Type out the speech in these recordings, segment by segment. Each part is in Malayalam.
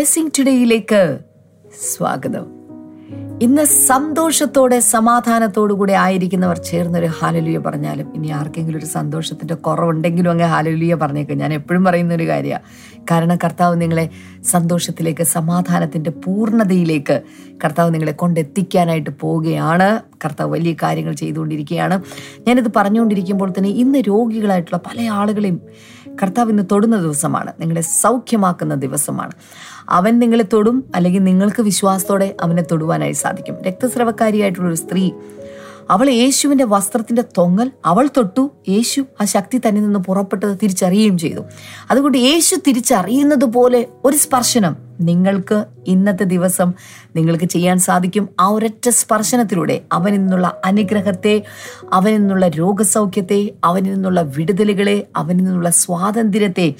ബ്ലെസ്സിങ് ടുഡേയിലേക്ക് സ്വാഗതം. ഇന്ന് സന്തോഷത്തോടെ സമാധാനത്തോടു കൂടെ ആയിരിക്കുന്നവർ ചേർന്നൊരു ഹാലലുയ പറഞ്ഞാലും ഇനി ആർക്കെങ്കിലും ഒരു സന്തോഷത്തിന്റെ കുറവുണ്ടെങ്കിലും അങ്ങ് ഹാലലുയ പറഞ്ഞേക്കും. ഞാൻ എപ്പോഴും പറയുന്ന ഒരു കാര്യമാണ് കാരണം കർത്താവ് നിങ്ങളെ സന്തോഷത്തിലേക്ക് സമാധാനത്തിന്റെ പൂർണതയിലേക്ക് കർത്താവ് നിങ്ങളെ കൊണ്ടെത്തിക്കാനായിട്ട് പോവുകയാണ്. കർത്താവ് വലിയ കാര്യങ്ങൾ ചെയ്തുകൊണ്ടിരിക്കുകയാണ്. ഞാനിത് പറഞ്ഞുകൊണ്ടിരിക്കുമ്പോൾ തന്നെ ഇന്ന് രോഗികളായിട്ടുള്ള പല ആളുകളെയും കർത്താവ് ഇന്ന് തൊടുന്ന ദിവസമാണ്. നിങ്ങളെ സൗഖ്യമാക്കുന്ന ദിവസമാണ്. അവൻ നിങ്ങളെ തൊടും അല്ലെങ്കിൽ നിങ്ങൾക്ക് വിശ്വാസത്തോടെ അവനെ തൊടുവാനായി സാധിക്കും. രക്തസ്രവക്കാരിയായിട്ടുള്ള ഒരു സ്ത്രീ അവൾ യേശുവിന്റെ വസ്ത്രത്തിന്റെ തൊങ്ങൽ അവൾ തൊട്ടു. യേശു ആ ശക്തി തന്നെ നിന്ന് പുറപ്പെട്ടത് തിരിച്ചറിയുകയും ചെയ്തു. അതുകൊണ്ട് യേശു തിരിച്ചറിയുന്നത് പോലെ ഒരു സ്പർശനം നിങ്ങൾക്ക് ഇന്നത്തെ ദിവസം നിങ്ങൾക്ക് ചെയ്യാൻ സാധിക്കും. ആ ഒരൊറ്റ സ്പർശനത്തിലൂടെ അവനിൽ നിന്നുള്ള അനുഗ്രഹത്തെ അവനിൽ നിന്നുള്ള രോഗസൗഖ്യത്തെ അവനിൽ നിന്നുള്ള വിടുതലുകളെ അവനിൽ നിന്നുള്ള സ്വാതന്ത്ര്യത്തെ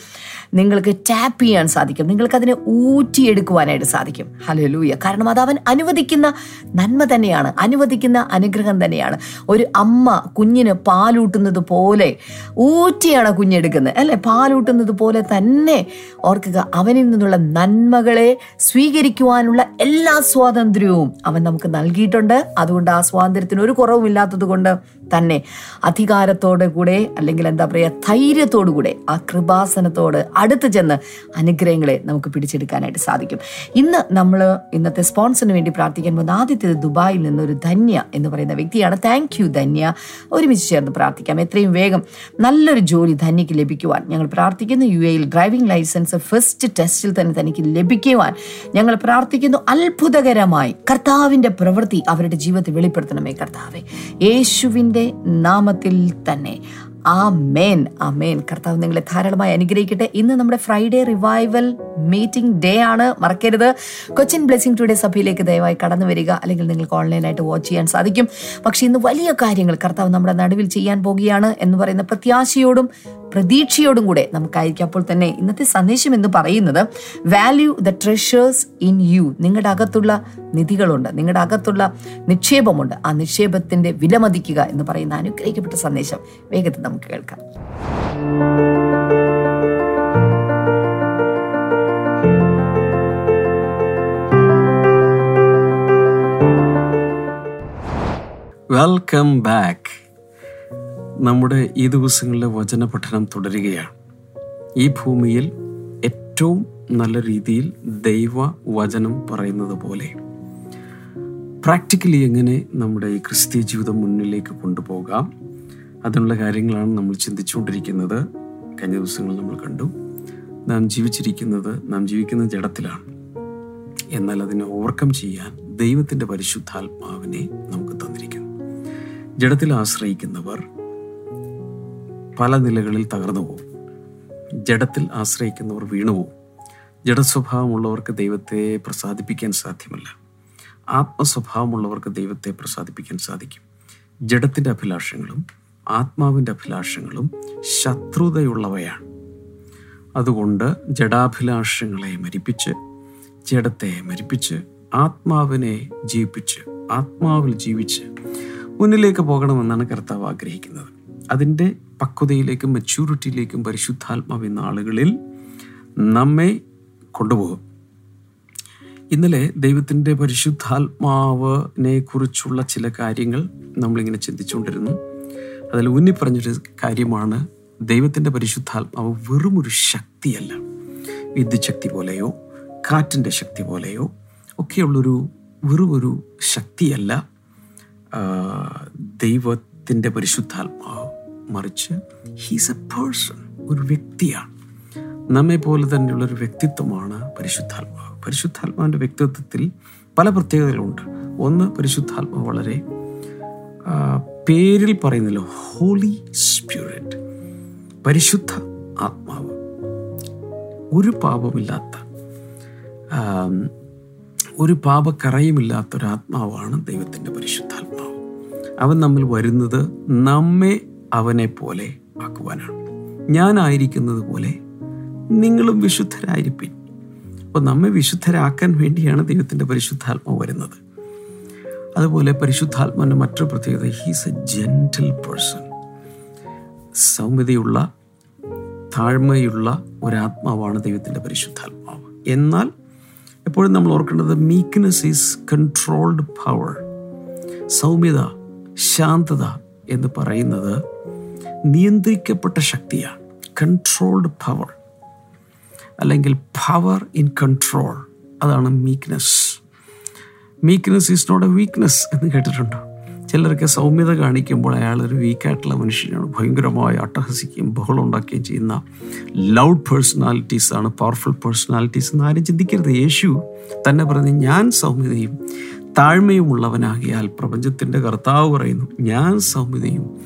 നിങ്ങൾക്ക് ടാപ്പ് ചെയ്യാൻ സാധിക്കും. നിങ്ങൾക്ക് അതിനെ ഊറ്റിയെടുക്കുവാനായിട്ട് സാധിക്കും. ഹലോ ലൂയ കാരണം അത് അവൻ അനുവദിക്കുന്ന നന്മ തന്നെയാണ്. അനുവദിക്കുന്ന അനുഗ്രഹം തന്നെയാണ്. ഒരു അമ്മ കുഞ്ഞിന് പാലൂട്ടുന്നത് പോലെ ഊറ്റിയാണ് കുഞ്ഞെടുക്കുന്നത്. അല്ലെ? പാലൂട്ടുന്നത് പോലെ തന്നെ ഓർക്കുക അവനിൽ നിന്നുള്ള നന്മകളെ സ്വീകരിക്കുവാനുള്ള എല്ലാ സ്വാതന്ത്ര്യവും അവൻ നമുക്ക് നൽകിയിട്ടുണ്ട്. അതുകൊണ്ട് ആ സ്വാതന്ത്ര്യത്തിന് ഒരു കുറവുമില്ലാത്തത് കൊണ്ട് തന്നെ അധികാരത്തോടു കൂടെ അല്ലെങ്കിൽ എന്താ പറയുക ധൈര്യത്തോടു കൂടെ ആ കൃപാസനത്തോട് അടുത്ത് ചെന്ന് അനുഗ്രഹങ്ങളെ നമുക്ക് പിടിച്ചെടുക്കാനായിട്ട് സാധിക്കും. ഇന്ന് നമ്മൾ ഇന്നത്തെ സ്പോൺസറിന് വേണ്ടി പ്രാർത്ഥിക്കാൻ പോകുന്ന ആദ്യത്തേത് ദുബായിൽ നിന്ന് ഒരു ധന്യ എന്ന് പറയുന്ന വ്യക്തിയാണ്. Thank you Dhanya. ഒരുമിച്ച് ചേർന്ന് പ്രാർത്ഥിക്കാം. എത്രയും വേഗം നല്ലൊരു ജോലി ധന്യക്ക് ലഭിക്കുവാൻ ഞങ്ങൾ പ്രാർത്ഥിക്കുന്നു. യു എയിൽ ഡ്രൈവിംഗ് ലൈസൻസ് ഫസ്റ്റ് ടെസ്റ്റിൽ തന്നെ തനിക്ക് ലഭിക്കുവാൻ ഞങ്ങൾ പ്രാർത്ഥിക്കുന്നു. അത്ഭുതകരമായി കർത്താവിന്റെ പ്രവൃത്തി അവരുടെ ജീവിതത്തിൽ വെളിപ്പെടുത്തണമേ കർത്താവെ. യേശുവിന്റെ നാമത്തിൽ തന്നെ. ആ മേൻ ആ മേൻ കർത്താവ് നിങ്ങളെ ധാരാളമായി അനുഗ്രഹിക്കട്ടെ. ഇന്ന് നമ്മുടെ ഫ്രൈഡേ റിവൈവൽ മീറ്റിംഗ് ഡേ ആണ്. മറക്കരുത്. കൊച്ചിൻ ബ്ലെസ്സിംഗ് ടുഡേ സഭയിലേക്ക് ദയവായി കടന്നു വരിക. അല്ലെങ്കിൽ നിങ്ങൾക്ക് ഓൺലൈനായിട്ട് വാച്ച് ചെയ്യാൻ സാധിക്കും. പക്ഷേ ഇന്ന് വലിയ കാര്യങ്ങൾ കർത്താവ് നമ്മുടെ നടുവിൽ ചെയ്യാൻ പോകുകയാണ് എന്ന് പറയുന്ന പ്രത്യാശയോടും പ്രതീക്ഷയോടും കൂടെ നമുക്കായിരിക്കും. അപ്പോൾ തന്നെ ഇന്നത്തെ സന്ദേശം എന്ന് പറയുന്നത് value the treasures in you നിങ്ങളുടെ അകത്തുള്ള നിധികളുണ്ട് നിങ്ങളുടെ അകത്തുള്ള നിക്ഷേപമുണ്ട്. ആ നിക്ഷേപത്തിന്റെ വിലമതിക്കുക എന്ന് പറയുന്ന അനുഗ്രഹിക്കപ്പെട്ട സന്ദേശം വേഗത്തിൽ നമുക്ക് കേൾക്കാം. വെൽക്കം ബാക്ക് നമ്മുടെ ഈ ദിവസങ്ങളിലെ വചന പഠനം തുടരുകയാണ്. ഈ ഭൂമിയിൽ ഏറ്റവും നല്ല രീതിയിൽ ദൈവ വചനം പറയുന്നത് പോലെ പ്രാക്ടിക്കലി എങ്ങനെ നമ്മുടെ ഈ ക്രിസ്തീയ ജീവിതം മുന്നിലേക്ക് കൊണ്ടുപോകാം അതിനുള്ള കാര്യങ്ങളാണ് നമ്മൾ ചിന്തിച്ചുകൊണ്ടിരിക്കുന്നത്. കഴിഞ്ഞ ദിവസങ്ങളിൽ നമ്മൾ കണ്ടു. നാം ജീവിച്ചിരിക്കുന്നത് നാം ജീവിക്കുന്ന ജഡത്തിലാണ്. എന്നാൽ അതിനെ ഓവർകം ചെയ്യാൻ ദൈവത്തിന്റെ പരിശുദ്ധാത്മാവിനെ നമുക്ക് തന്നിരിക്കുന്നു. ജഡത്തിൽ ആശ്രയിക്കുന്നവർ പല നിലകളിൽ തകർന്നു പോകും ജഡത്തിൽ ആശ്രയിക്കുന്നവർ വീണുപോകും ജഡസ്വഭാവമുള്ളവർക്ക് ദൈവത്തെ പ്രസാദിപ്പിക്കാൻ സാധ്യമല്ല. ആത്മസ്വഭാവമുള്ളവർക്ക് ദൈവത്തെ പ്രസാദിപ്പിക്കാൻ സാധിക്കും. ജഡത്തിന്റെ അഭിലാഷങ്ങളും ആത്മാവിന്റെ അഭിലാഷങ്ങളും ശത്രുതയുള്ളവയാണ്. അതുകൊണ്ട് ജഡാഭിലാഷങ്ങളെ മരിപ്പിച്ച് ജഡത്തെ മരിപ്പിച്ച് ആത്മാവിനെ ജീവിപ്പിച്ച് ആത്മാവിൽ ജീവിച്ച് മുന്നിലേക്ക് പോകണമെന്നാണ് കർത്താവ് ആഗ്രഹിക്കുന്നത്. അതിന്റെ പക്വതയിലേക്കും മെച്യൂരിറ്റിയിലേക്കും പരിശുദ്ധാത്മാവ് എന്ന ആളുകളിൽ നമ്മെ കൊണ്ടുപോകും. ഇന്നലെ ദൈവത്തിന്റെ പരിശുദ്ധാത്മാവിനെ കുറിച്ചുള്ള ചില കാര്യങ്ങൾ നമ്മളിങ്ങനെ ചിന്തിച്ചുകൊണ്ടിരുന്നു. അതിൽ ഊന്നി പറഞ്ഞൊരു കാര്യമാണ് ദൈവത്തിന്റെ പരിശുദ്ധാത്മാവ് വെറും ഒരു ശക്തിയല്ല. വിദ്യുശക്തി പോലെയോ കാറ്റിന്റെ ശക്തി പോലെയോ ഒക്കെയുള്ളൊരു വെറും ഒരു ശക്തിയല്ല ദൈവത്തിന്റെ പരിശുദ്ധാത്മാവ്. മറിച്ച് ഹീസ് എ പേഴ്സൺ ഒരു വ്യക്തിയാണ്. നമ്മെ പോലെ തന്നെയുള്ളൊരു വ്യക്തിത്വമാണ് പരിശുദ്ധാത്മാവ്. പരിശുദ്ധാത്മാവിന്റെ വ്യക്തിത്വത്തിൽ പല പ്രത്യേകതകളുണ്ട്. ഒന്ന് പരിശുദ്ധാത്മാവ് വളരെ പേരിൽ പറയുന്നല്ലോ ഹോളി സ്പിരിറ്റ് പരിശുദ്ധ ആത്മാവ്. ഒരു പാപമില്ലാത്ത ഒരു പാപക്കറയുമില്ലാത്ത ഒരു ആത്മാവാണ് ദൈവത്തിന്റെ പരിശുദ്ധാത്മാവ്. അവൻ നമ്മിൽ വരുന്നത് നമ്മെ അവനെ പോലെ ആക്കുവാനാണ്. ഞാനായിരിക്കുന്നത് പോലെ നിങ്ങളും വിശുദ്ധരായിരിപ്പിൻ. അപ്പോൾ നമ്മെ വിശുദ്ധരാക്കാൻ വേണ്ടിയാണ് ദൈവത്തിന്റെ പരിശുദ്ധാത്മാവ് വരുന്നത്. അതുപോലെ പരിശുദ്ധാത്മാവിന്റെ മറ്റൊരു പ്രത്യേകത ഹീസ് എ ജെന്റിൽ പേഴ്സൺ സൗമ്യതയുള്ള താഴ്മയുള്ള ഒരാത്മാവാണ് ദൈവത്തിന്റെ പരിശുദ്ധാത്മാവ്. എന്നാൽ എപ്പോഴും നമ്മൾ ഓർക്കേണ്ടത് മീക്ക്നെസ് ഈസ് കൺട്രോൾഡ് പവർ സൗമ്യത ശാന്തത എന്ന് പറയുന്നത് നിയന്ത്രിക്കപ്പെട്ട ശക്തിയാണ്. കൺട്രോൾഡ് പവർ അല്ലെങ്കിൽ പവർ ഇൻ കൺട്രോൾ അതാണ് meekness meekness is not a weakness എന്ന് കേട്ടിട്ടുണ്ടോ. ചിലർക്ക് സൗമ്യത കാണിക്കുമ്പോൾ അയാൾ അയാളൊരു വീക്കായിട്ടുള്ള മനുഷ്യനാണ്. ഭയങ്കരമായി അട്ടഹസിക്കുകയും ബഹളം ഉണ്ടാക്കുകയും ചെയ്യുന്ന ലൗഡ് പേഴ്സണാലിറ്റീസ് ആണ് പവർഫുൾ പേഴ്സണാലിറ്റീസ് എന്ന് ആരും ചിന്തിക്കരുത്. യേശു തന്നെ പറഞ്ഞ് ഞാൻ സൗമ്യതയും താഴ്മയും ഉള്ളവനാകിയാൽ പ്രപഞ്ചത്തിന്റെ കർത്താവ് പറയുന്നു ഞാൻ സൗമ്യതയും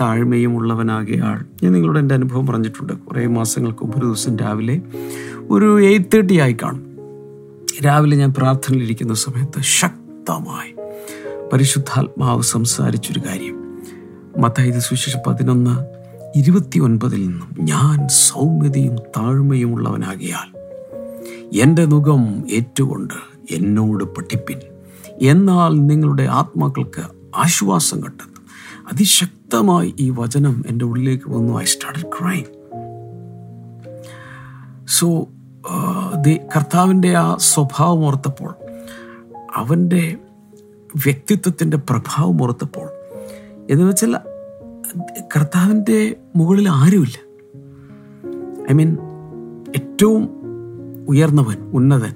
താഴ്മയും ഉള്ളവനാകിയാൾ ഞാൻ നിങ്ങളോട് എന്റെ അനുഭവം പറഞ്ഞിട്ടുണ്ട്. കുറേ മാസങ്ങൾക്ക് മുമ്പ് ഒരു ദിവസം രാവിലെ ഒരു എയ്റ്റ് തേർട്ടി ആയി കാണും. രാവിലെ ഞാൻ പ്രാർത്ഥനയിലിരിക്കുന്ന സമയത്ത് ശക്തമായി പരിശുദ്ധാത്മാവ് സംസാരിച്ചൊരു കാര്യം. മത്തായത് സുശേഷം പതിനൊന്ന് ഇരുപത്തി ഒൻപതിൽ നിന്നും ഞാൻ സൗമ്യതയും താഴ്മയും ഉള്ളവനാകിയാൽ എന്റെ മുഖം ഏറ്റുകൊണ്ട് എന്നോട് പഠിപ്പിൻ. എന്നാൽ നിങ്ങളുടെ ആത്മാക്കൾക്ക് ആശ്വാസം കണ്ടെത്തും. അതിശക്തമായി ഈ വചനം എന്റെ ഉള്ളിലേക്ക് വന്നു. ഐ സ്റ്റാർട്ടഡ് ക്രൈ സോ കർത്താവിന്റെ ആ സ്വഭാവം ഓർത്തപ്പോൾ അവന്റെ വ്യക്തിത്വത്തിന്റെ പ്രഭാവം ഓർത്തപ്പോൾ എന്ന് വെച്ചാൽ കർത്താവിന്റെ മുകളിൽ ആരുമില്ല. ഐ മീൻ ഏറ്റവും ഉയർന്നവൻ ഉന്നതൻ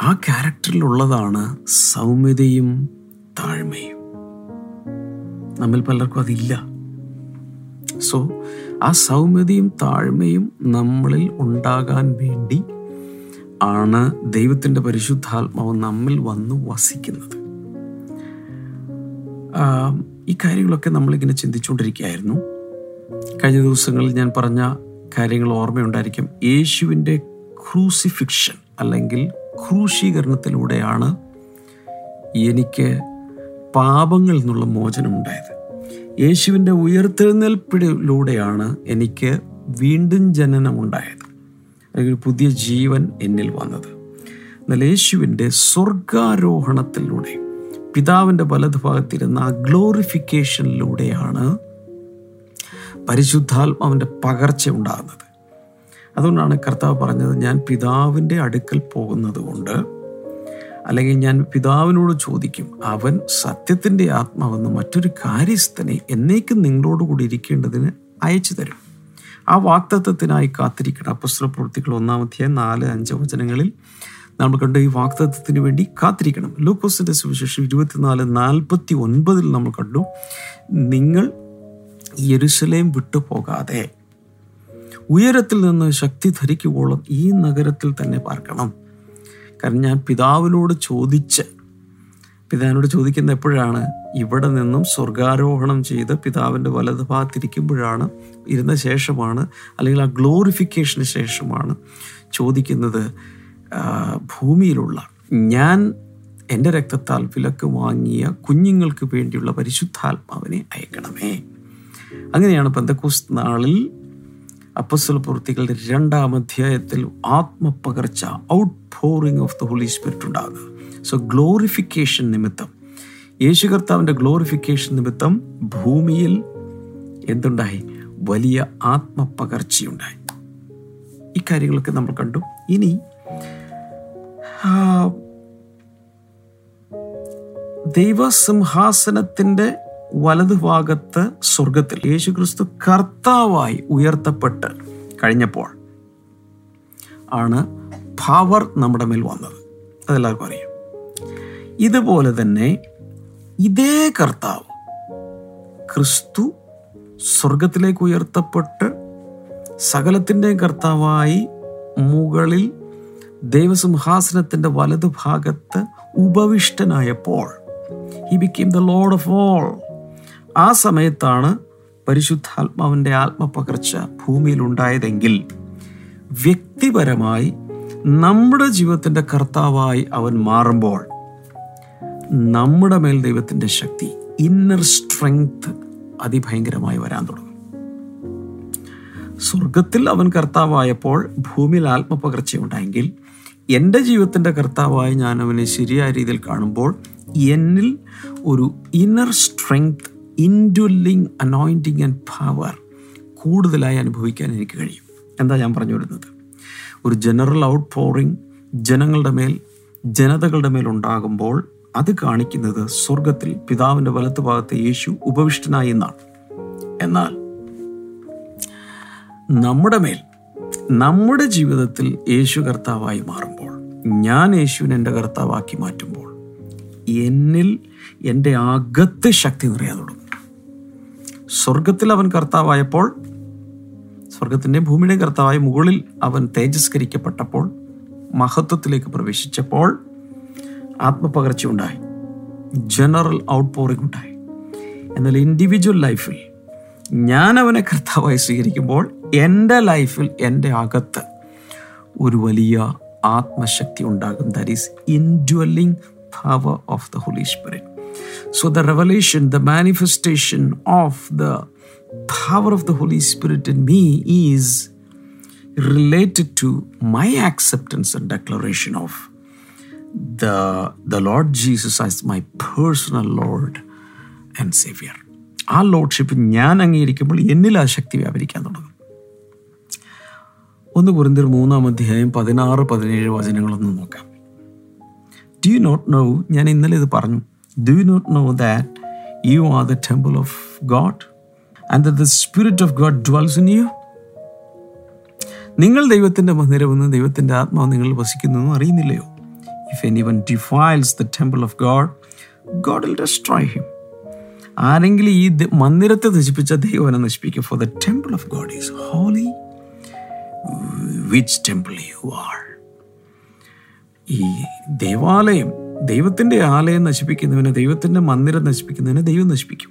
ആ ക്യാരക്ടറിലുള്ളതാണ് സൗമ്യതയും താഴ്മയും. നമ്മിൽ പലർക്കും അതില്ല. സോ ആ സൗമ്യതയും താഴ്മയും നമ്മളിൽ ഉണ്ടാകാൻ വേണ്ടി ആണ് ദൈവത്തിന്റെ പരിശുദ്ധാത്മാവ് നമ്മിൽ വന്ന് വസിക്കുന്നത്. ഈ കാര്യങ്ങളൊക്കെ നമ്മളിങ്ങനെ ചിന്തിച്ചുകൊണ്ടിരിക്കുകയായിരുന്നു. കഴിഞ്ഞ ദിവസങ്ങളിൽ ഞാൻ പറഞ്ഞ കാര്യങ്ങൾ ഓർമ്മയുണ്ടായിരിക്കും. യേശുവിന്റെ ക്രൂസിഫിക്ഷൻ അല്ലെങ്കിൽ ക്രൂശീകരണത്തിലൂടെയാണ് എനിക്ക് പാപങ്ങളിൽ നിന്നുള്ള മോചനം ഉണ്ടായത് യേശുവിന്റെ ഉയർത്തെഴുന്നേൽപ്പിലൂടെയാണ് എനിക്ക് വീണ്ടും ജനനം ഉണ്ടായത് അല്ലെങ്കിൽ പുതിയ ജീവൻ എന്നിൽ വന്നത്. എന്നാൽ യേശുവിന്റെ സ്വർഗാരോഹണത്തിലൂടെ പിതാവിന്റെ വലതുഭാഗത്തിരുന്ന ആ ഗ്ലോറിഫിക്കേഷനിലൂടെയാണ് പരിശുദ്ധാത്മാവിന്റെ പകർച്ച ഉണ്ടാകുന്നത്. അതുകൊണ്ടാണ് കർത്താവ് പറഞ്ഞത് ഞാൻ പിതാവിന്റെ അടുക്കൽ പോകുന്നത് കൊണ്ട് അല്ലെങ്കിൽ ഞാൻ പിതാവിനോട് ചോദിക്കും അവൻ സത്യത്തിന്റെ ആത്മാവെന്ന് മറ്റൊരു കാര്യസ്ഥനെ എന്നേക്കും നിങ്ങളോടുകൂടി ഇരിക്കേണ്ടതിന് അയച്ചു തരും. ആ വാക്തത്വത്തിനായി കാത്തിരിക്കണം. അപ്പസ്ത്ര പ്രവൃത്തികൾ ഒന്നാമത്തെ നാല് അഞ്ച് വചനങ്ങളിൽ നമ്മൾ കണ്ട ഈ വാക്തത്വത്തിന് വേണ്ടി കാത്തിരിക്കണം. ലൂക്കോസിന്റെ സുവിശേഷം ഇരുപത്തിനാല് നാൽപ്പത്തി ഒൻപതിൽ നമ്മൾ കണ്ടു നിങ്ങൾ യെരുസലേം വിട്ടു പോകാതെ ഉയരത്തിൽ നിന്ന് ശക്തി ധരിക്കുവോളം ഈ നഗരത്തിൽ തന്നെ പാർക്കണം. കാരണം ഞാൻ പിതാവിനോട് ചോദിച്ച് പിതാവിനോട് ചോദിക്കുന്ന എപ്പോഴാണ്? ഇവിടെ നിന്നും സ്വർഗാരോഹണം ചെയ്ത് പിതാവിന്റെ വലത് ഭാഗത്തിരിക്കുമ്പോഴാണ് ഇരുന്ന ശേഷമാണ് അല്ലെങ്കിൽ ആ ഗ്ലോറിഫിക്കേഷന് ശേഷമാണ് ചോദിക്കുന്നത് ഭൂമിയിലുള്ള. ഞാൻ എന്റെ രക്തത്താൽ വിലക്ക് വാങ്ങിയ കുഞ്ഞുങ്ങൾക്ക് വേണ്ടിയുള്ള പരിശുദ്ധാത്മാവിനെ അയക്കണമേ. അങ്ങനെയാണ് പെന്തക്കോസ് നാളിൽ അപ്പസ്വല പ്രവൃത്തികളുടെ രണ്ടാം അധ്യായത്തിൽ ആത്മപകർച്ച out pouring of the Holy Spirit ഉണ്ടാകുക. സോ ഗ്ലോറിഫിക്കേഷൻ നിമിത്തം. യേശു കർത്താവിന്റെ ഗ്ലോറിഫിക്കേഷൻ നിമിത്തം ഭൂമിയിൽ എന്തുണ്ടായി? വലിയ ആത്മപകർച്ചയുണ്ടായി. ഈ കാര്യങ്ങളൊക്കെ നമ്മൾ കണ്ടു. ഇനി ദൈവസിംഹാസനത്തിന്റെ വലതുഭാഗത്ത് സ്വർഗത്തിൽ യേശുക്രിസ്തു കർത്താവായി ഉയർത്തപ്പെട്ട് കഴിഞ്ഞപ്പോൾ ആണ് പവർ നമ്മുടെ മേൽ വന്നത്. അതെല്ലാവർക്കും അറിയാം. ഇതുപോലെ തന്നെ ഇതേ കർത്താവ് ക്രിസ്തു സ്വർഗത്തിലേക്ക് ഉയർത്തപ്പെട്ട് സകലത്തിന്റെയും കർത്താവായി മുകളിൽ ദൈവസിംഹാസനത്തിന്റെ വലതുഭാഗത്ത് ഉപവിഷ്ടനായപ്പോൾ he became the Lord of all ആ സമയത്താണ് പരിശുദ്ധാത്മാവിന്റെ ആത്മപകർച്ച ഭൂമിയിൽ ഉണ്ടായതെങ്കിൽ വ്യക്തിപരമായി നമ്മുടെ ജീവിതത്തിന്റെ കർത്താവായി അവൻ മാറുമ്പോൾ നമ്മുടെ മേൽ ദൈവത്തിന്റെ ശക്തി ഇന്നർ സ്ട്രെങ്ത് അതിഭയങ്കരമായി വരാൻ തുടങ്ങും. സ്വർഗത്തിൽ അവൻ കർത്താവായപ്പോൾ ഭൂമിയിൽ ആത്മപകർച്ച ഉണ്ടായെങ്കിൽ എന്റെ ജീവിതത്തിന്റെ കർത്താവായി ഞാൻ അവനെ ശരിയായ രീതിയിൽ കാണുമ്പോൾ എന്നിൽ ഒരു inner strength indwelling anointing and power കൂടുതലായി അനുഭവിക്കാൻ എനിക്ക് കഴിയും. എന്താ ഞാൻ പറഞ്ഞു വരുന്നത് ഒരു ജനറൽ ഔട്ട് പോറിങ് ജനങ്ങളുടെ മേൽ ജനതകളുടെ മേൽ ഉണ്ടാകുമ്പോൾ അത് കാണിക്കുന്നത് സ്വർഗത്തിൽ പിതാവിന്റെ വലത്ത് ഭാഗത്തെ യേശു ഉപവിഷ്ടനായി എന്നാണ്. എന്നാൽ നമ്മുടെ മേൽ നമ്മുടെ ജീവിതത്തിൽ യേശു കർത്താവായി മാറുമ്പോൾ ഞാൻ യേശുവിനെ എന്റെ കർത്താവാക്കി മാറ്റുമ്പോൾ എന്നിൽ എന്റെ അകത്ത് ശക്തി നിറയാൻ തുടങ്ങും. സ്വർഗത്തിൽ അവൻ കർത്താവായപ്പോൾ സ്വർഗത്തിന്റെ ഭൂമിയുടെ കർത്താവായി മുകളിൽ അവൻ തേജസ്കരിക്കപ്പെട്ടപ്പോൾ മഹത്വത്തിലേക്ക് പ്രവേശിച്ചപ്പോൾ ആത്മപകർച്ച ഉണ്ടായി. ജനറൽ ഔട്ട് ഉണ്ടായി. എന്നാൽ ഇൻഡിവിജ്വൽ ലൈഫിൽ ഞാൻ അവനെ കർത്താവായി സ്വീകരിക്കുമ്പോൾ എന്റെ ലൈഫിൽ എന്റെ അകത്ത് ഒരു വലിയ ആത്മശക്തി ഉണ്ടാകും. That is indwelling power of the Holy Spirit So the revelation the manifestation of the power of the Holy Spirit in me is related to my acceptance and declaration of the, the Lord Jesus as my personal Lord and Savior. ആ ലോഡ്ഷിപ്പ് ഞാൻ അംഗീകരിക്കുമ്പോൾ എന്നിൽ ആ ശക്തി വ്യാപരിക്കാൻ തുടങ്ങും ഒന്ന് കുറിന്തിർ മൂന്നാം അധ്യായം പതിനാറ് പതിനേഴ് വചനങ്ങളൊന്ന് നോക്കാം ഡു യു നോട്ട് നോ ഞാൻ ഇന്നലെ ഇത് പറഞ്ഞു Do you not know that you are the temple of God and the Spirit of God dwells in you നിങ്ങൾ ദൈവത്തിന്റെ മന്ദിരമെന്ന് ദൈവത്തിന്റെ ആത്മാവ് നിങ്ങളിൽ വസിക്കുന്നു അറിയുന്നില്ലയോ? If anyone defiles the temple of God God will destroy him ആരെങ്കിലും ഈ ദ- മന്ദിരത്തെ നശിപ്പിച്ച ദൈവനെ നശിപ്പിക്കും. For the temple of God is holy which temple you are ഈ ദേവാലയം ദൈവത്തിന്റെ ആലയം നശിപ്പിക്കുന്നവനെ ദൈവത്തിന്റെ മന്ദിരം നശിപ്പിക്കുന്നതിനെ ദൈവം നശിപ്പിക്കും.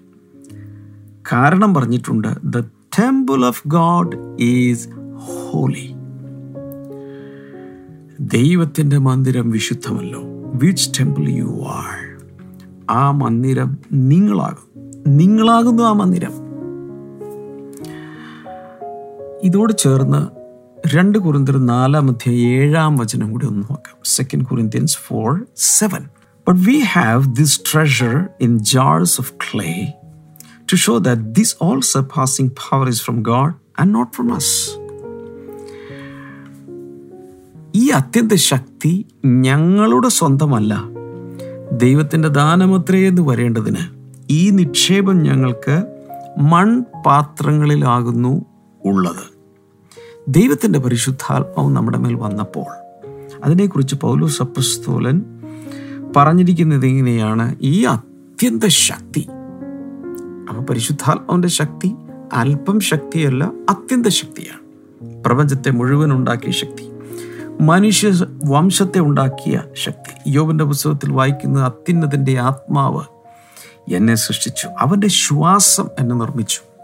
കാരണം പറഞ്ഞിട്ടുണ്ട് the temple of God is holy ദൈവത്തിന്റെ മന്ദിരം വിശുദ്ധമല്ലോ. വിച്ച് ടെമ്പിൾ യു ആർ ആ മന്ദിരം നിങ്ങളാകും. നിങ്ങളാകുന്നു ആ മന്ദിരം. ഇതോട് ചേർന്ന് രണ്ട് കുറിന്തിർ നാലാം അധ്യായം ഏഴാം വചനം കൂടി ഒന്ന് നോക്കാം. Second Corinthians four seven but we have this treasure in jars of clay to show that this all surpassing power is from God and not from us ഈ അത്യന്ത ശക്തി ഞങ്ങളുടെ സ്വന്തമല്ല. ദൈവത്തിന്റെ ദാനമത്രേ എന്ന് വരേണ്ടതിന് ഈ നിക്ഷേപം ഞങ്ങൾക്ക് മൺപാത്രങ്ങളിലാകുന്നു ഉള്ളത്. ദൈവത്തിന്റെ പരിശുദ്ധാത്മാവ് നമ്മുടെ മേൽ വന്നപ്പോൾ അതിനെക്കുറിച്ച് പൗലോസ് അപ്പസ്തോലൻ പറഞ്ഞിരിക്കുന്നത് ഇങ്ങനെയാണ് ഈ അത്യന്ത ശക്തി അപ്പോൾ പരിശുദ്ധാത്മാവിന്റെ ശക്തി അല്പം ശക്തിയല്ല അത്യന്ത ശക്തിയാണ്. പ്രപഞ്ചത്തെ മുഴുവൻ ഉണ്ടാക്കിയ ശക്തി മനുഷ്യ വംശത്തെ ഉണ്ടാക്കിയ ശക്തി. യോബിന്റെ പുസ്തകത്തിൽ വായിക്കുന്ന അത്യുന്നതിന്റെ ആത്മാവ് എന്നെ സൃഷ്ടിച്ചു അവന്റെ ശ്വാസം എന്നെ നിർമ്മിച്ചു.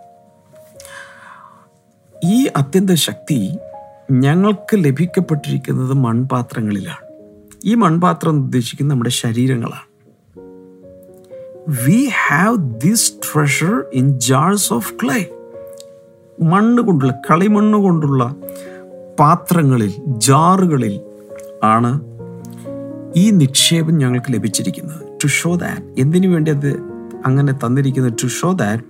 ഈ അത്യന്ത ശക്തി ഞങ്ങൾക്ക് ലഭിക്കപ്പെട്ടിരിക്കുന്നത് മൺപാത്രങ്ങളിലാണ്. ഈ മൺപാത്രം ഉദ്ദേശിക്കുന്നത് നമ്മുടെ ശരീരങ്ങളാണ്. We have this treasure in jars of clay മണ്ണ് കൊണ്ടുള്ള കളിമണ്ണ് കൊണ്ടുള്ള പാത്രങ്ങളിൽ ജാറുകളിൽ ആണ് ഈ നിക്ഷേപം ഞങ്ങൾക്ക് ലഭിച്ചിരിക്കുന്നത്. ടു ഷോ ദാറ്റ് എന്തിനു വേണ്ടി അത് അങ്ങനെ തന്നിരിക്കുന്നത്? To show that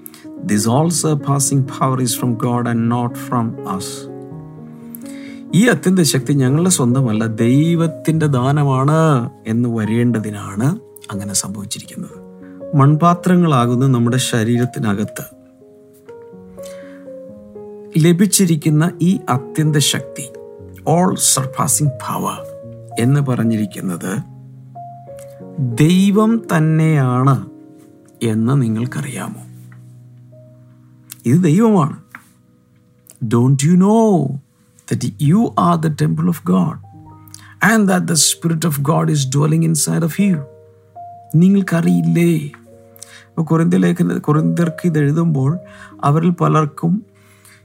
this also surpassing power is from God and not from us ഈ അത്യന്ത ശക്തി ഞങ്ങളുടെ സ്വന്തമല്ല ദൈവത്തിന്റെ ദാനമാണ് എന്ന് വരേണ്ടതിനാണ് അങ്ങനെ സംഭവിച്ചിരിക്കുന്നത്. മൺപാത്രങ്ങളാകുന്ന നമ്മുടെ ശരീരത്തിനകത്ത്. ലഭിച്ചിരിക്കുന്ന ഈ അത്യന്ത ശക്തി ഓൾ സർപാസിംഗ് പവർ എന്ന് പറഞ്ഞിരിക്കുന്നത് ദൈവം തന്നെയാണ് എന്ന് നിങ്ങൾക്കറിയാമോ? ഇത് ദൈവമാണ്. Don't you know that you are the temple of God and that the Spirit of God is dwelling inside of you നിങ്ങൾക്കറിയില്ലേ അപ്പോൾ കുറിന്തിലേക്ക് കുറിന്തർക്ക് ഇത് എഴുതുമ്പോൾ അവരിൽ പലർക്കും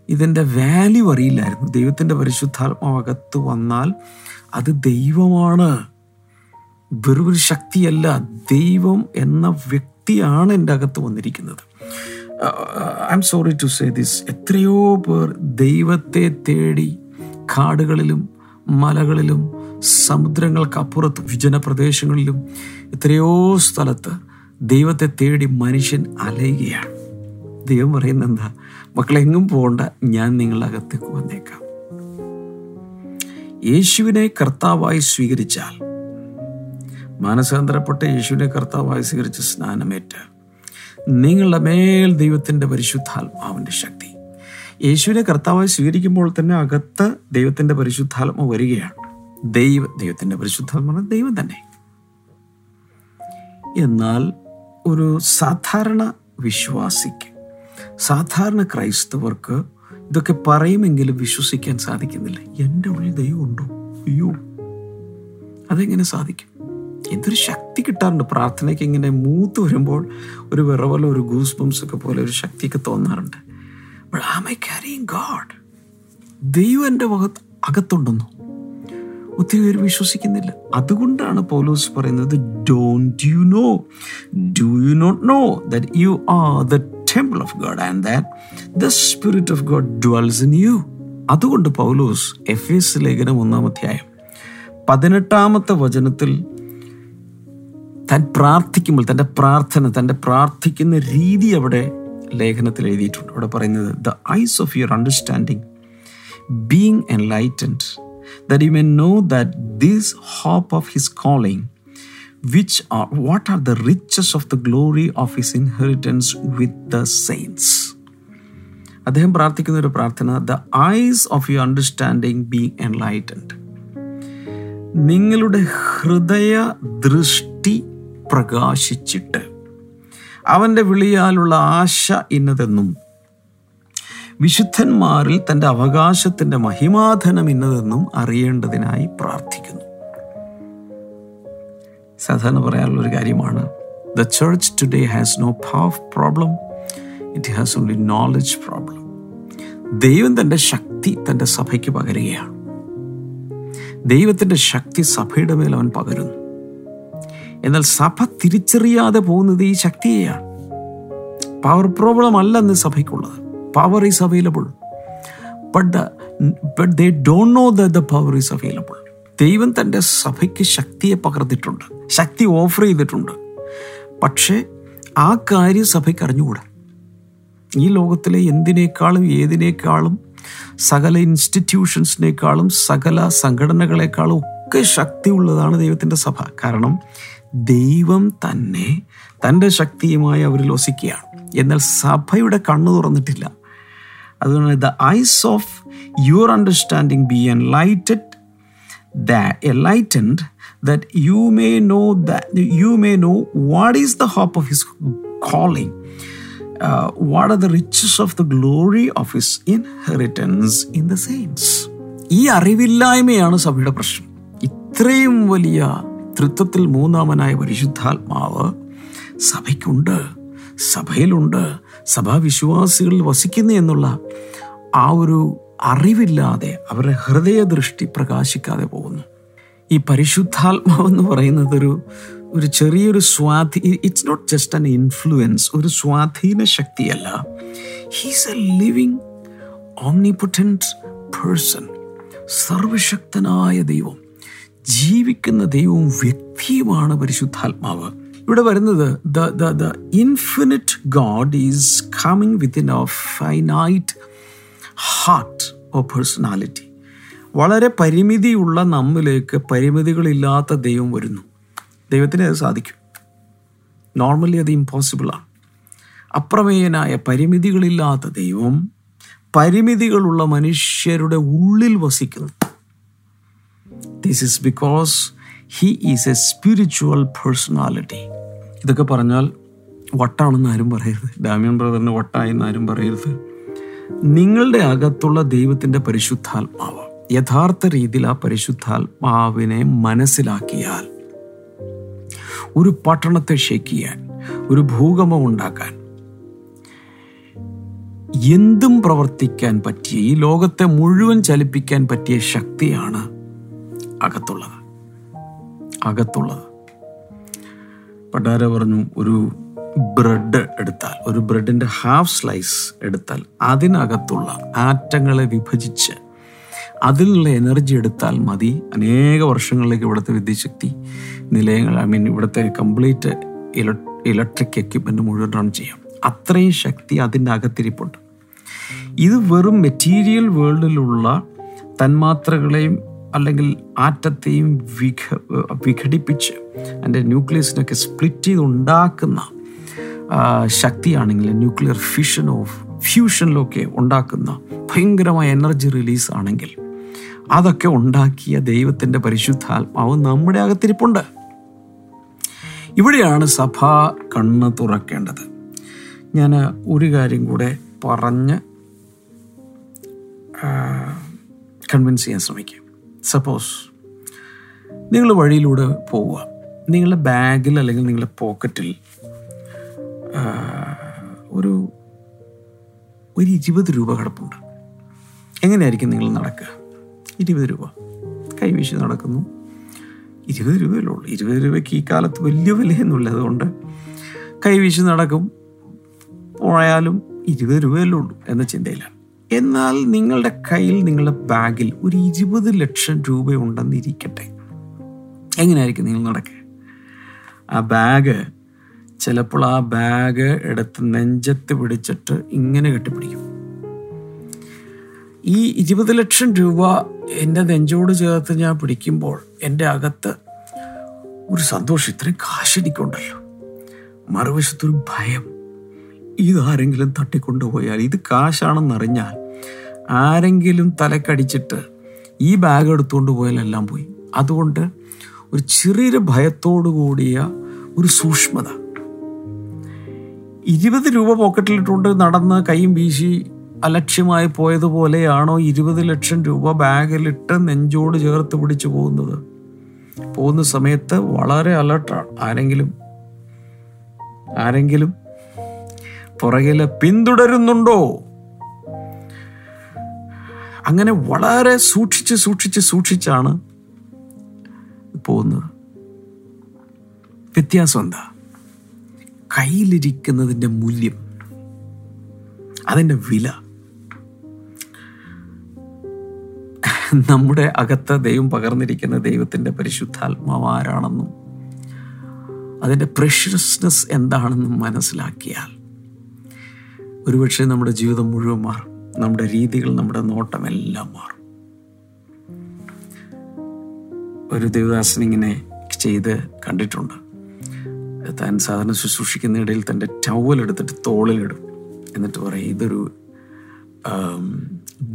ഇതിന്റെ വാല്യൂ അറിയില്ലായിരുന്നു. ദൈവത്തിന്റെ പരിശുദ്ധാത്മാവകത്ത് വന്നാൽ അത് ദൈവമാണ്. വെറുതെ ശക്തിയല്ല ദൈവം എന്ന വ്യക്തിയാണ് എന്റെ അകത്ത് വന്നിരിക്കുന്നത്. I'm sorry to say this എത്രയോ പേർ ദൈവത്തെ തേടി കാടുകളിലും മലകളിലും സമുദ്രങ്ങൾക്കപ്പുറത്ത് വിജനപ്രദേശങ്ങളിലും എത്രയോ സ്ഥലത്ത് ദൈവത്തെ തേടി മനുഷ്യൻ അലയുകയാണ്. ദൈവം പറയുന്നത് എന്താ? മക്കളെങ്ങും പോകണ്ട. ഞാൻ നിങ്ങളുടെ അകത്തേക്ക് വന്നേക്കാം. യേശുവിനെ കർത്താവായി സ്വീകരിച്ചാൽ മാനസാന്തരപ്പെട്ട യേശുവിനെ കർത്താവായി സ്വീകരിച്ച് സ്നാനമേറ്റ് നിങ്ങളുടെ മേൽ ദൈവത്തിന്റെ പരിശുദ്ധാത്മാവിന്റെ ശക്തി. യേശുവിനെ കർത്താവായി സ്വീകരിക്കുമ്പോൾ തന്നെ അകത്ത് ദൈവത്തിന്റെ പരിശുദ്ധാത്മ വരികയാണ്. ദൈവ ദൈവത്തിന്റെ പരിശുദ്ധാത്മ ദൈവം തന്നെ. എന്നാൽ ഒരു സാധാരണ വിശ്വാസിക്ക് സാധാരണ ക്രൈസ്തവർക്ക് ഇതൊക്കെ പറയുമെങ്കിലും വിശ്വസിക്കാൻ സാധിക്കുന്നില്ല. എന്റെ ഉള്ളിൽ ദൈവം ഉണ്ടോ? അയ്യോ അതെങ്ങനെ സാധിക്കും? എന്തൊരു ശക്തി കിട്ടാറുണ്ട്. പ്രാർത്ഥനയ്ക്ക് ഇങ്ങനെ മൂത്ത് വരുമ്പോൾ ഒരു വിറവല ഒരു ഗൂസ് ബംസ് ഒക്കെ പോലെ ഒരു ശക്തിയൊക്കെ തോന്നാറുണ്ട്. ഗാഡ് ദൈവം എന്റെ മുഖത്ത് അകത്തുണ്ടെന്നോ? ഒത്തിരി പേര് വിശ്വസിക്കുന്നില്ല. അതുകൊണ്ടാണ് പൗലോസ് പറയുന്നത് don't you know do you not know that you are the temple of God and that the Spirit of God dwells in you അതുകൊണ്ട് പൗലോസ് എഫ് എസ് ലേഖനം ഒന്നാം അധ്യായം പതിനെട്ടാമത്തെ വചനത്തിൽ താൻ പ്രാർത്ഥിക്കുമ്പോൾ തന്റെ പ്രാർത്ഥന തന്റെ പ്രാർത്ഥിക്കുന്ന രീതി അവിടെ ലേഖനത്തിൽ എഴുതിയിട്ടുണ്ട്. അവിടെ പറയുന്നത് the eyes of your understanding being enlightened that you may know that this hope of his calling which are what are the riches of the glory of his inheritance with the saints അദ്ദേഹം പ്രാർത്ഥിക്കുന്ന ഒരു പ്രാർത്ഥന the eyes of your understanding being enlightened നിങ്ങളുടെ ഹൃദയ ദൃഷ്ടി പ്രകാശിച്ചിട്ട്. അവന്റെ വിളിയാലുള്ള ആശ ഇന്നതെന്നും വിശുദ്ധന്മാരിൽ തന്റെ അവകാശത്തിന്റെ മഹിമാധനം ഇന്നതെന്നും അറിയേണ്ടതിനായി പ്രാർത്ഥിക്കുന്നു. സാധാരണ പറയാനുള്ള ഒരു കാര്യമാണ് the church today has no power problem it has only knowledge problem ദൈവം തന്റെ ശക്തി തന്റെ സഭയ്ക്ക് പകരുകയാണ്. ദൈവത്തിന്റെ ശക്തി സഭയുടെ മേൽ അവൻ പകരുന്നു. എന്നാൽ സഭ തിരിച്ചറിയാതെ പോകുന്നത് ഈ ശക്തിയെയാണ്. പവർ പ്രോബ്ലം അല്ല ഇന്ന് സഭയ്ക്കുള്ളത്. Power is available but but they don't know the power is available ദൈവം തന്റെ സഭയ്ക്ക് ശക്തിയെ പകർന്നിട്ടുണ്ട്. ശക്തി ഓഫർ ചെയ്തിട്ടുണ്ട്. പക്ഷേ ആ കാര്യം സഭയ്ക്ക് അറിഞ്ഞുകൂടാ. ഈ ലോകത്തിലെ എന്തിനേക്കാളും ഏതിനേക്കാളും സകല ഇൻസ്റ്റിറ്റ്യൂഷൻസിനേക്കാളും സകല സംഘടനകളെക്കാളും ഒക്കെ ശക്തിയുള്ളതാണ് ദൈവത്തിന്റെ സഭ. കാരണം ദൈവം തന്നെ തന്റെ ശക്തിയുമായി അവരിൽ വസിക്കുകയാണ് എന്നാൽ സഭയുടെ കണ്ണു തുറന്നിട്ടില്ല അതുകൊണ്ട് the eyes of your understanding be enlightened enlightened that you may know that you may know what is the hope of his calling uh, what are the riches of the glory of his inheritance in the saints ഈ അറിവില്ലായ്മയാണ് സഭയുടെ പ്രശ്നം ഇത്രയും വലിയ തൃത്വത്തിൽ മൂന്നാമനായ പരിശുദ്ധാത്മാവ് സഭയ്ക്കുണ്ട് സഭയിലുണ്ട് സഭാവിശ്വാസികളിൽ വസിക്കുന്നു എന്നുള്ള ആ ഒരു അറിവില്ലാതെ അവരുടെ ഹൃദയദൃഷ്ടി പ്രകാശിക്കാതെ പോകുന്നു. ഈ പരിശുദ്ധാത്മാവെന്ന് പറയുന്നത് ഒരു ഒരു ചെറിയൊരു സ്വാധീ it's not just an influence ഒരു സ്വാധീന ശക്തിയല്ല. He's a living omnipotent person സർവശക്തനായ ദൈവം. ജീവിക്കുന്ന ദൈവവും വ്യക്തിയുമാണ് പരിശുദ്ധാത്മാവ്. ഇവിടെ വരുന്നത് the the the infinite God is coming within a finite heart or personality വളരെ പരിമിതിയുള്ള നമ്മിലേക്ക് പരിമിതികളില്ലാത്ത ദൈവം വരുന്നു. ദൈവത്തിന് അത് സാധിക്കും. നോർമലി അത് ഇമ്പോസിബിളാണ് അപ്രമേയനായ പരിമിതികളില്ലാത്ത ദൈവം പരിമിതികളുള്ള മനുഷ്യരുടെ ഉള്ളിൽ വസിക്കുന്നു. This is because he is a spiritual personality ഇതൊക്കെ പറഞ്ഞാൽ വട്ടാണെന്ന് ആരും പറയരുത്. ഡാമിയൻ ബ്രദറിന് വട്ടായെന്ന് ആരും പറയരുത്. നിങ്ങളുടെ അകത്തുള്ള ദൈവത്തിന്റെ പരിശുദ്ധാത്മാവ് യഥാർത്ഥ രീതിയിൽ ആ പരിശുദ്ധാത്മാവിനെ മനസ്സിലാക്കിയാൽ ഒരു പട്ടണത്തെ ഷേക്ക് ചെയ്യാൻ ഒരു ഭൂകമ്പം ഉണ്ടാക്കാൻ എന്തും പ്രവർത്തിക്കാൻ പറ്റിയ ഈ ലോകത്തെ മുഴുവൻ ചലിപ്പിക്കാൻ പറ്റിയ ശക്തിയാണ് അകത്തുള്ളത്. അകത്തുള്ളത്. പട്ടാര പറഞ്ഞു ഒരു ബ്രെഡ് എടുത്താൽ ഒരു ബ്രെഡിന്റെ ഹാഫ് സ്ലൈസ് എടുത്താൽ അതിനകത്തുള്ള ആറ്റങ്ങളെ വിഭജിച്ച് അതിലുള്ള എനർജി എടുത്താൽ മതി. അനേക വർഷങ്ങളിലേക്ക് ഇവിടുത്തെ വിദ്യുശക്തി നിലയങ്ങൾ ഐ മീൻ ഇവിടുത്തെ കംപ്ലീറ്റ് ഇലക്ട്രിക് എക്യുപ്മെന്റ് മുഴുവൻ റൺ ചെയ്യാം. അത്രയും ശക്തി അതിന്റെ അകത്തിരിപ്പുണ്ട്. ഇത് വെറും മെറ്റീരിയൽ വേൾഡിലുള്ള തന്മാത്രകളെയും അല്ലെങ്കിൽ ആറ്റത്തെയും വിഘ വിഘടിപ്പിച്ച് അതിന്റെ ന്യൂക്ലിയസിനൊക്കെ സ്പ്ലിറ്റ് ചെയ്ത് ഉണ്ടാക്കുന്ന ശക്തിയാണെങ്കിൽ ന്യൂക്ലിയർ ഫിഷനോ ഫ്യൂഷനിലൊക്കെ ഉണ്ടാക്കുന്ന ഭയങ്കരമായ എനർജി റിലീസ് ആണെങ്കിൽ അതൊക്കെ ഉണ്ടാക്കിയ ദൈവത്തിന്റെ പരിശുദ്ധാത്മാവ് നമ്മുടെ അകത്തിരിപ്പുണ്ട്. ഇവിടെയാണ് സഭ കണ്ണ് തുറക്കേണ്ടത്. ഞാൻ ഒരു കാര്യം കൂടെ പറഞ്ഞ് കൺവിൻസ് ചെയ്യാൻ ശ്രമിക്കും. സപ്പോസ് നിങ്ങൾ വഴിയിലൂടെ പോവുക. നിങ്ങളുടെ ബാഗിൽ അല്ലെങ്കിൽ നിങ്ങളുടെ പോക്കറ്റിൽ ഒരു ഒരു ഇരുപത് രൂപ കിടപ്പുണ്ട്. എങ്ങനെയായിരിക്കും നിങ്ങൾ നടക്കുക? ഇരുപത് രൂപ. കൈവീശി നടക്കുന്നു. ഇരുപത് രൂപയല്ലേ ഉള്ളൂ. ഇരുപത് രൂപയ്ക്ക് ഈ കാലത്ത് വലിയ വിലയൊന്നുമില്ല അതുകൊണ്ട് കൈവീശി നടക്കും. പോയാലും ഇരുപത് രൂപയല്ലേ ഉള്ളൂ എന്ന ചിന്തയിലാണ്. എന്നാൽ നിങ്ങളുടെ കയ്യിൽ നിങ്ങളുടെ ബാഗിൽ ഒരു ഇരുപത് ലക്ഷം രൂപ ഉണ്ടെന്നിരിക്കട്ടെ എങ്ങനെയായിരിക്കും നിങ്ങൾ നടക്കുക? ആ ബാഗ് ചിലപ്പോൾ ആ ബാഗ് എടുത്ത് നെഞ്ചത്ത് പിടിച്ചിട്ട് ഇങ്ങനെ കെട്ടിപ്പിടിക്കും. ഈ ഇരുപത് ലക്ഷം രൂപ എന്റെ നെഞ്ചോട് ചേർത്ത് ഞാൻ പിടിക്കുമ്പോൾ എന്റെ അകത്ത് ഒരു സന്തോഷം ഇത്രയും കാശടിക്കുണ്ടല്ലോ മറുവശത്തൊരു ഭയം. ഇതാരെങ്കിലും തട്ടിക്കൊണ്ടുപോയാൽ ഇത് കാശാണെന്നറിഞ്ഞാൽ ആരെങ്കിലും തലക്കടിച്ചിട്ട് ഈ ബാഗ് എടുത്തുകൊണ്ട് പോയാൽ എല്ലാം പോയി. അതുകൊണ്ട് ഒരു ചെറിയൊരു ഭയത്തോടു കൂടിയ ഒരു സൂക്ഷ്മത. ഇരുപത് രൂപ പോക്കറ്റിലിട്ടുകൊണ്ട് നടന്ന് കൈയും വീശി അലക്ഷ്യമായി പോയതുപോലെയാണോ ഇരുപത് ലക്ഷം രൂപ ബാഗിലിട്ട് നെഞ്ചോട് ചേർത്ത് പിടിച്ചു പോകുന്നത്? പോകുന്ന സമയത്ത് വളരെ അലർട്ടാണ്. ആരെങ്കിലും ആരെങ്കിലും പുറകിൽ പിന്തുടരുന്നുണ്ടോ? അങ്ങനെ വളരെ സൂക്ഷിച്ച് സൂക്ഷിച്ച് സൂക്ഷിച്ചാണ് പോകുന്നത്. വ്യത്യാസം എന്താ? കയ്യിലിരിക്കുന്നതിന്റെ മൂല്യം അതിന്റെ വില. നമ്മുടെ അകത്ത് ദൈവം പകർന്നിരിക്കുന്ന ദൈവത്തിന്റെ പരിശുദ്ധാത്മാവാരാണെന്നും അതിന്റെ പ്രഷ്യസ്നെസ് എന്താണെന്നും മനസ്സിലാക്കിയാൽ ഒരുപക്ഷെ നമ്മുടെ ജീവിതം മുഴുവൻ മാറും. നമ്മുടെ രീതികൾ നമ്മുടെ നോട്ടം എല്ലാം മാറും. ഒരു ദേവദാസൻ ഇങ്ങനെ ചെയ്ത് കണ്ടിട്ടുണ്ട്. താൻ സാധാരണ ശുശ്രൂഷിക്കുന്ന ഇടയിൽ തന്റെ ടവൽ എടുത്തിട്ട് തോളിലിടും. എന്നിട്ട് പറയും ഇതൊരു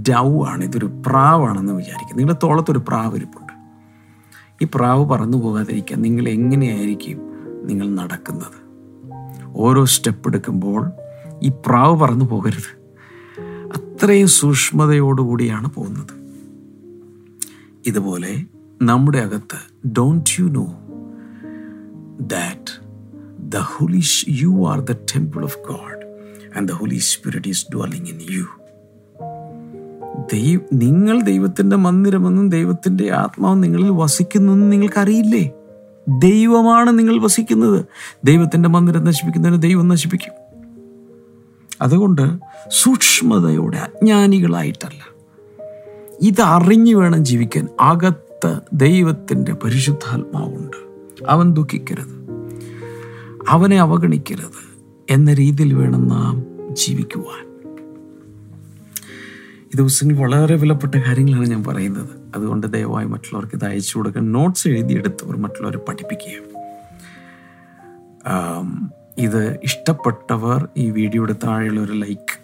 ഡൗ ആണ് ഇതൊരു പ്രാവാണെന്ന് വിചാരിക്കും. നിങ്ങളുടെ തോളത്തൊരു പ്രാവ് ഇരിപ്പുണ്ട്. ഈ പ്രാവ് പറന്നു പോകാതിരിക്കാൻ നിങ്ങൾ എങ്ങനെയായിരിക്കും നിങ്ങൾ നടക്കുന്നത്? ഓരോ സ്റ്റെപ്പ് എടുക്കുമ്പോൾ ഈ പ്രാവ് പറന്നു പോകരുത്. അത്രയും സൂക്ഷ്മതയോടുകൂടിയാണ് പോകുന്നത്. ഇതുപോലെ നമ്മുടെ അകത്ത് don't you know that the holy you are the temple of God and the Holy Spirit is dwelling in you ദൈവ നിങ്ങൾ ദൈവത്തിന്റെ മന്ദിരമെന്നും ദൈവത്തിന്റെ ആത്മാവ് നിങ്ങളിൽ വസിക്കുന്നു നിങ്ങൾക്കറിയില്ലേ? ദൈവമാണ് നിങ്ങൾ വസിക്കുന്നത്. ദൈവത്തിന്റെ മന്ദിരം നശിപ്പിക്കുന്നതിന് ദൈവം നശിപ്പിക്കും. അതുകൊണ്ട് സൂക്ഷ്മതയോടെ അജ്ഞാനികളായിട്ടല്ല. ഇത് അറിഞ്ഞു വേണം ജീവിക്കാൻ. അകത്ത് ദൈവത്തിന്റെ പരിശുദ്ധാത്മാവുണ്ട്. അവൻ ദുഃഖിക്കരുത്. അവനെ അവഗണിക്കരുത് എന്ന രീതിയിൽ വേണം നാം ജീവിക്കുവാൻ. ഈ ദിവസങ്ങളിൽ വളരെ വിലപ്പെട്ട കാര്യങ്ങളാണ് ഞാൻ പറയുന്നത്. അതുകൊണ്ട് ദയവായി മറ്റുള്ളവർക്ക് ഇത് അയച്ചു കൊടുക്കാൻ. നോട്ട്സ് എഴുതിയെടുത്തവർ മറ്റുള്ളവരെ പഠിപ്പിക്കുക ഇത് ഇഷ്ടപ്പെട്ടവർ ഈ വീഡിയോയുടെ താഴെയുള്ള ഒരു ലൈക്ക്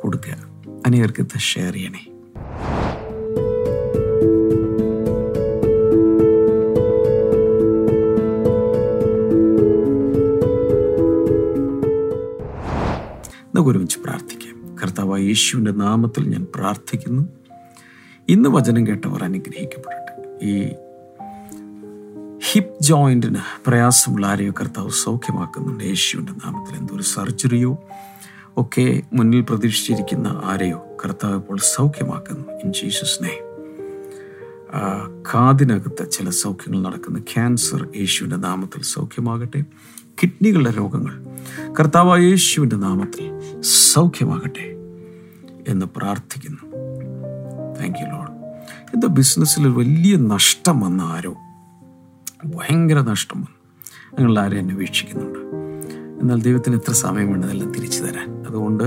കൊടുക്കുക. അനേകർക്ക് ഇത് ഷെയർ ചെയ്യണേ. ഒരുമിച്ച് പ്രാർത്ഥിക്കാം. കർത്താവ് യേശുവിന്റെ നാമത്തിൽ ഞാൻ പ്രാർത്ഥിക്കുന്നു. ഇന്ന് വചനം കേട്ടവർ അനുഗ്രഹിക്കപ്പെടട്ടെ. ഈ ഹിപ്പ് ജോയിന്റിന് പ്രയാസമുള്ള ആരെയോ കർത്താവ് സൗഖ്യമാക്കുന്നുണ്ട്. യേശുവിന്റെ നാമത്തിൽ എന്തൊരു സർജറിയോ ഒക്കെ മുന്നിൽ പ്രതീക്ഷിച്ചിരിക്കുന്ന ആരെയോ കർത്താവ് ഇപ്പോൾ സൗഖ്യമാക്കുന്നു. ഇൻ ജീസസ് നെയ്മ് കാതിനകത്ത് ചില സൗഖ്യങ്ങൾ നടക്കുന്ന. ക്യാൻസർ യേശുവിന്റെ നാമത്തിൽ സൗഖ്യമാകട്ടെ. കിഡ്നികളുടെ രോഗങ്ങൾ കർത്താവ് യേശുവിന്റെ നാമത്തിൽ സൗഖ്യമാകട്ടെ എന്ന് പ്രാർത്ഥിക്കുന്നു. താങ്ക് യു ലോഡ് എന്തോ ബിസിനസ്സിൽ വലിയ നഷ്ടം വന്ന ആരോ ഭയങ്കര നഷ്ടം വന്നു. നിങ്ങൾ ആരും എന്നെ വീക്ഷിക്കുന്നുണ്ട്. എന്നാൽ ദൈവത്തിന് എത്ര സമയം അതെല്ലാം തിരിച്ചു തരാൻ. അതുകൊണ്ട്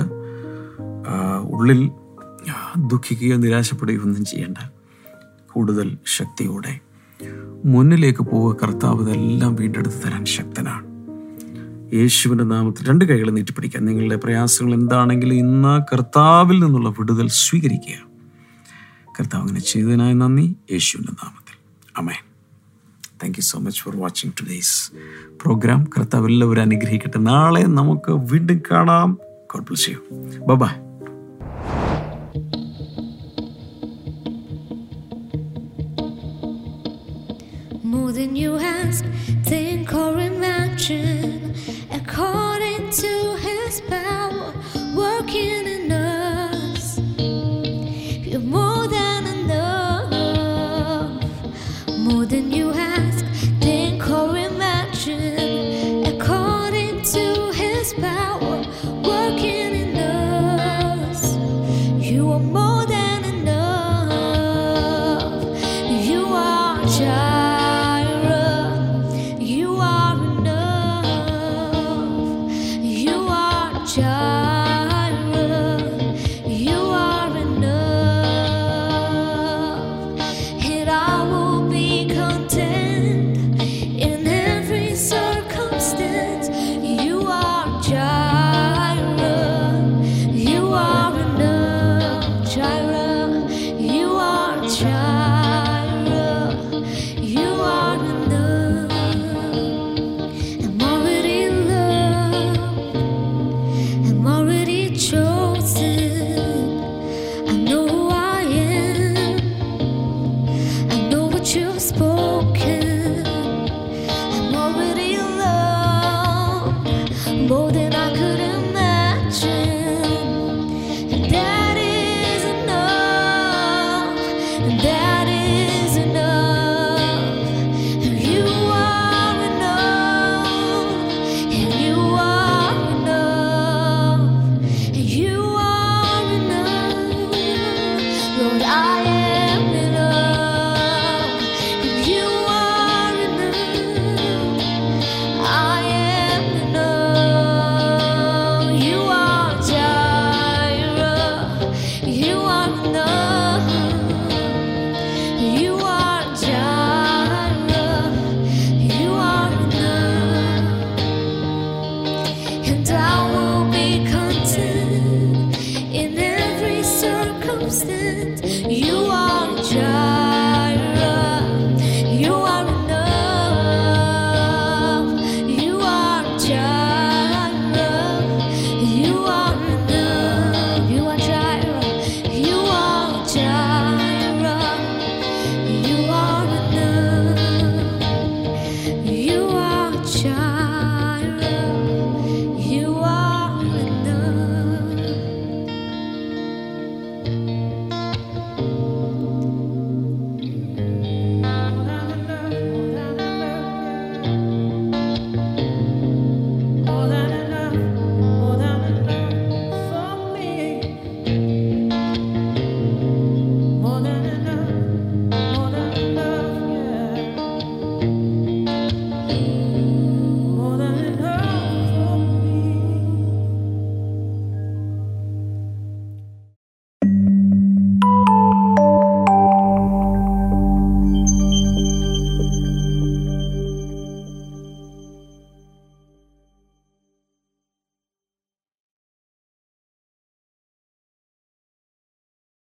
ഉള്ളിൽ ദുഃഖിക്കുകയോ നിരാശപ്പെടുകയോ ഒന്നും ചെയ്യേണ്ട. കൂടുതൽ ശക്തിയോടെ മുന്നിലേക്ക് പോവുക. കർത്താവ് ഇതെല്ലാം വീണ്ടെടുത്ത് തരാൻ ശക്തനാണ്. യേശുവിന്റെ നാമത്തിൽ രണ്ട് കൈകൾ നീട്ടിപ്പിടിക്കുക നിങ്ങളുടെ പ്രയാസങ്ങൾ എന്താണെങ്കിലും ഇന്ന് കർത്താവിൽ നിന്നുള്ള വിടുതൽ സ്വീകരിക്കുക. കർത്താവ് അങ്ങനെ ചെയ്തതിനായി നന്ദി. യേശുവിന്റെ നാമത്തിൽ. അമേൻ thank you so much for watching today's programme കർത്താവ് എല്ലാവരും അനുഗ്രഹിക്കട്ടെ. നാളെ നമുക്ക് വീണ്ടും കാണാം. God bless you by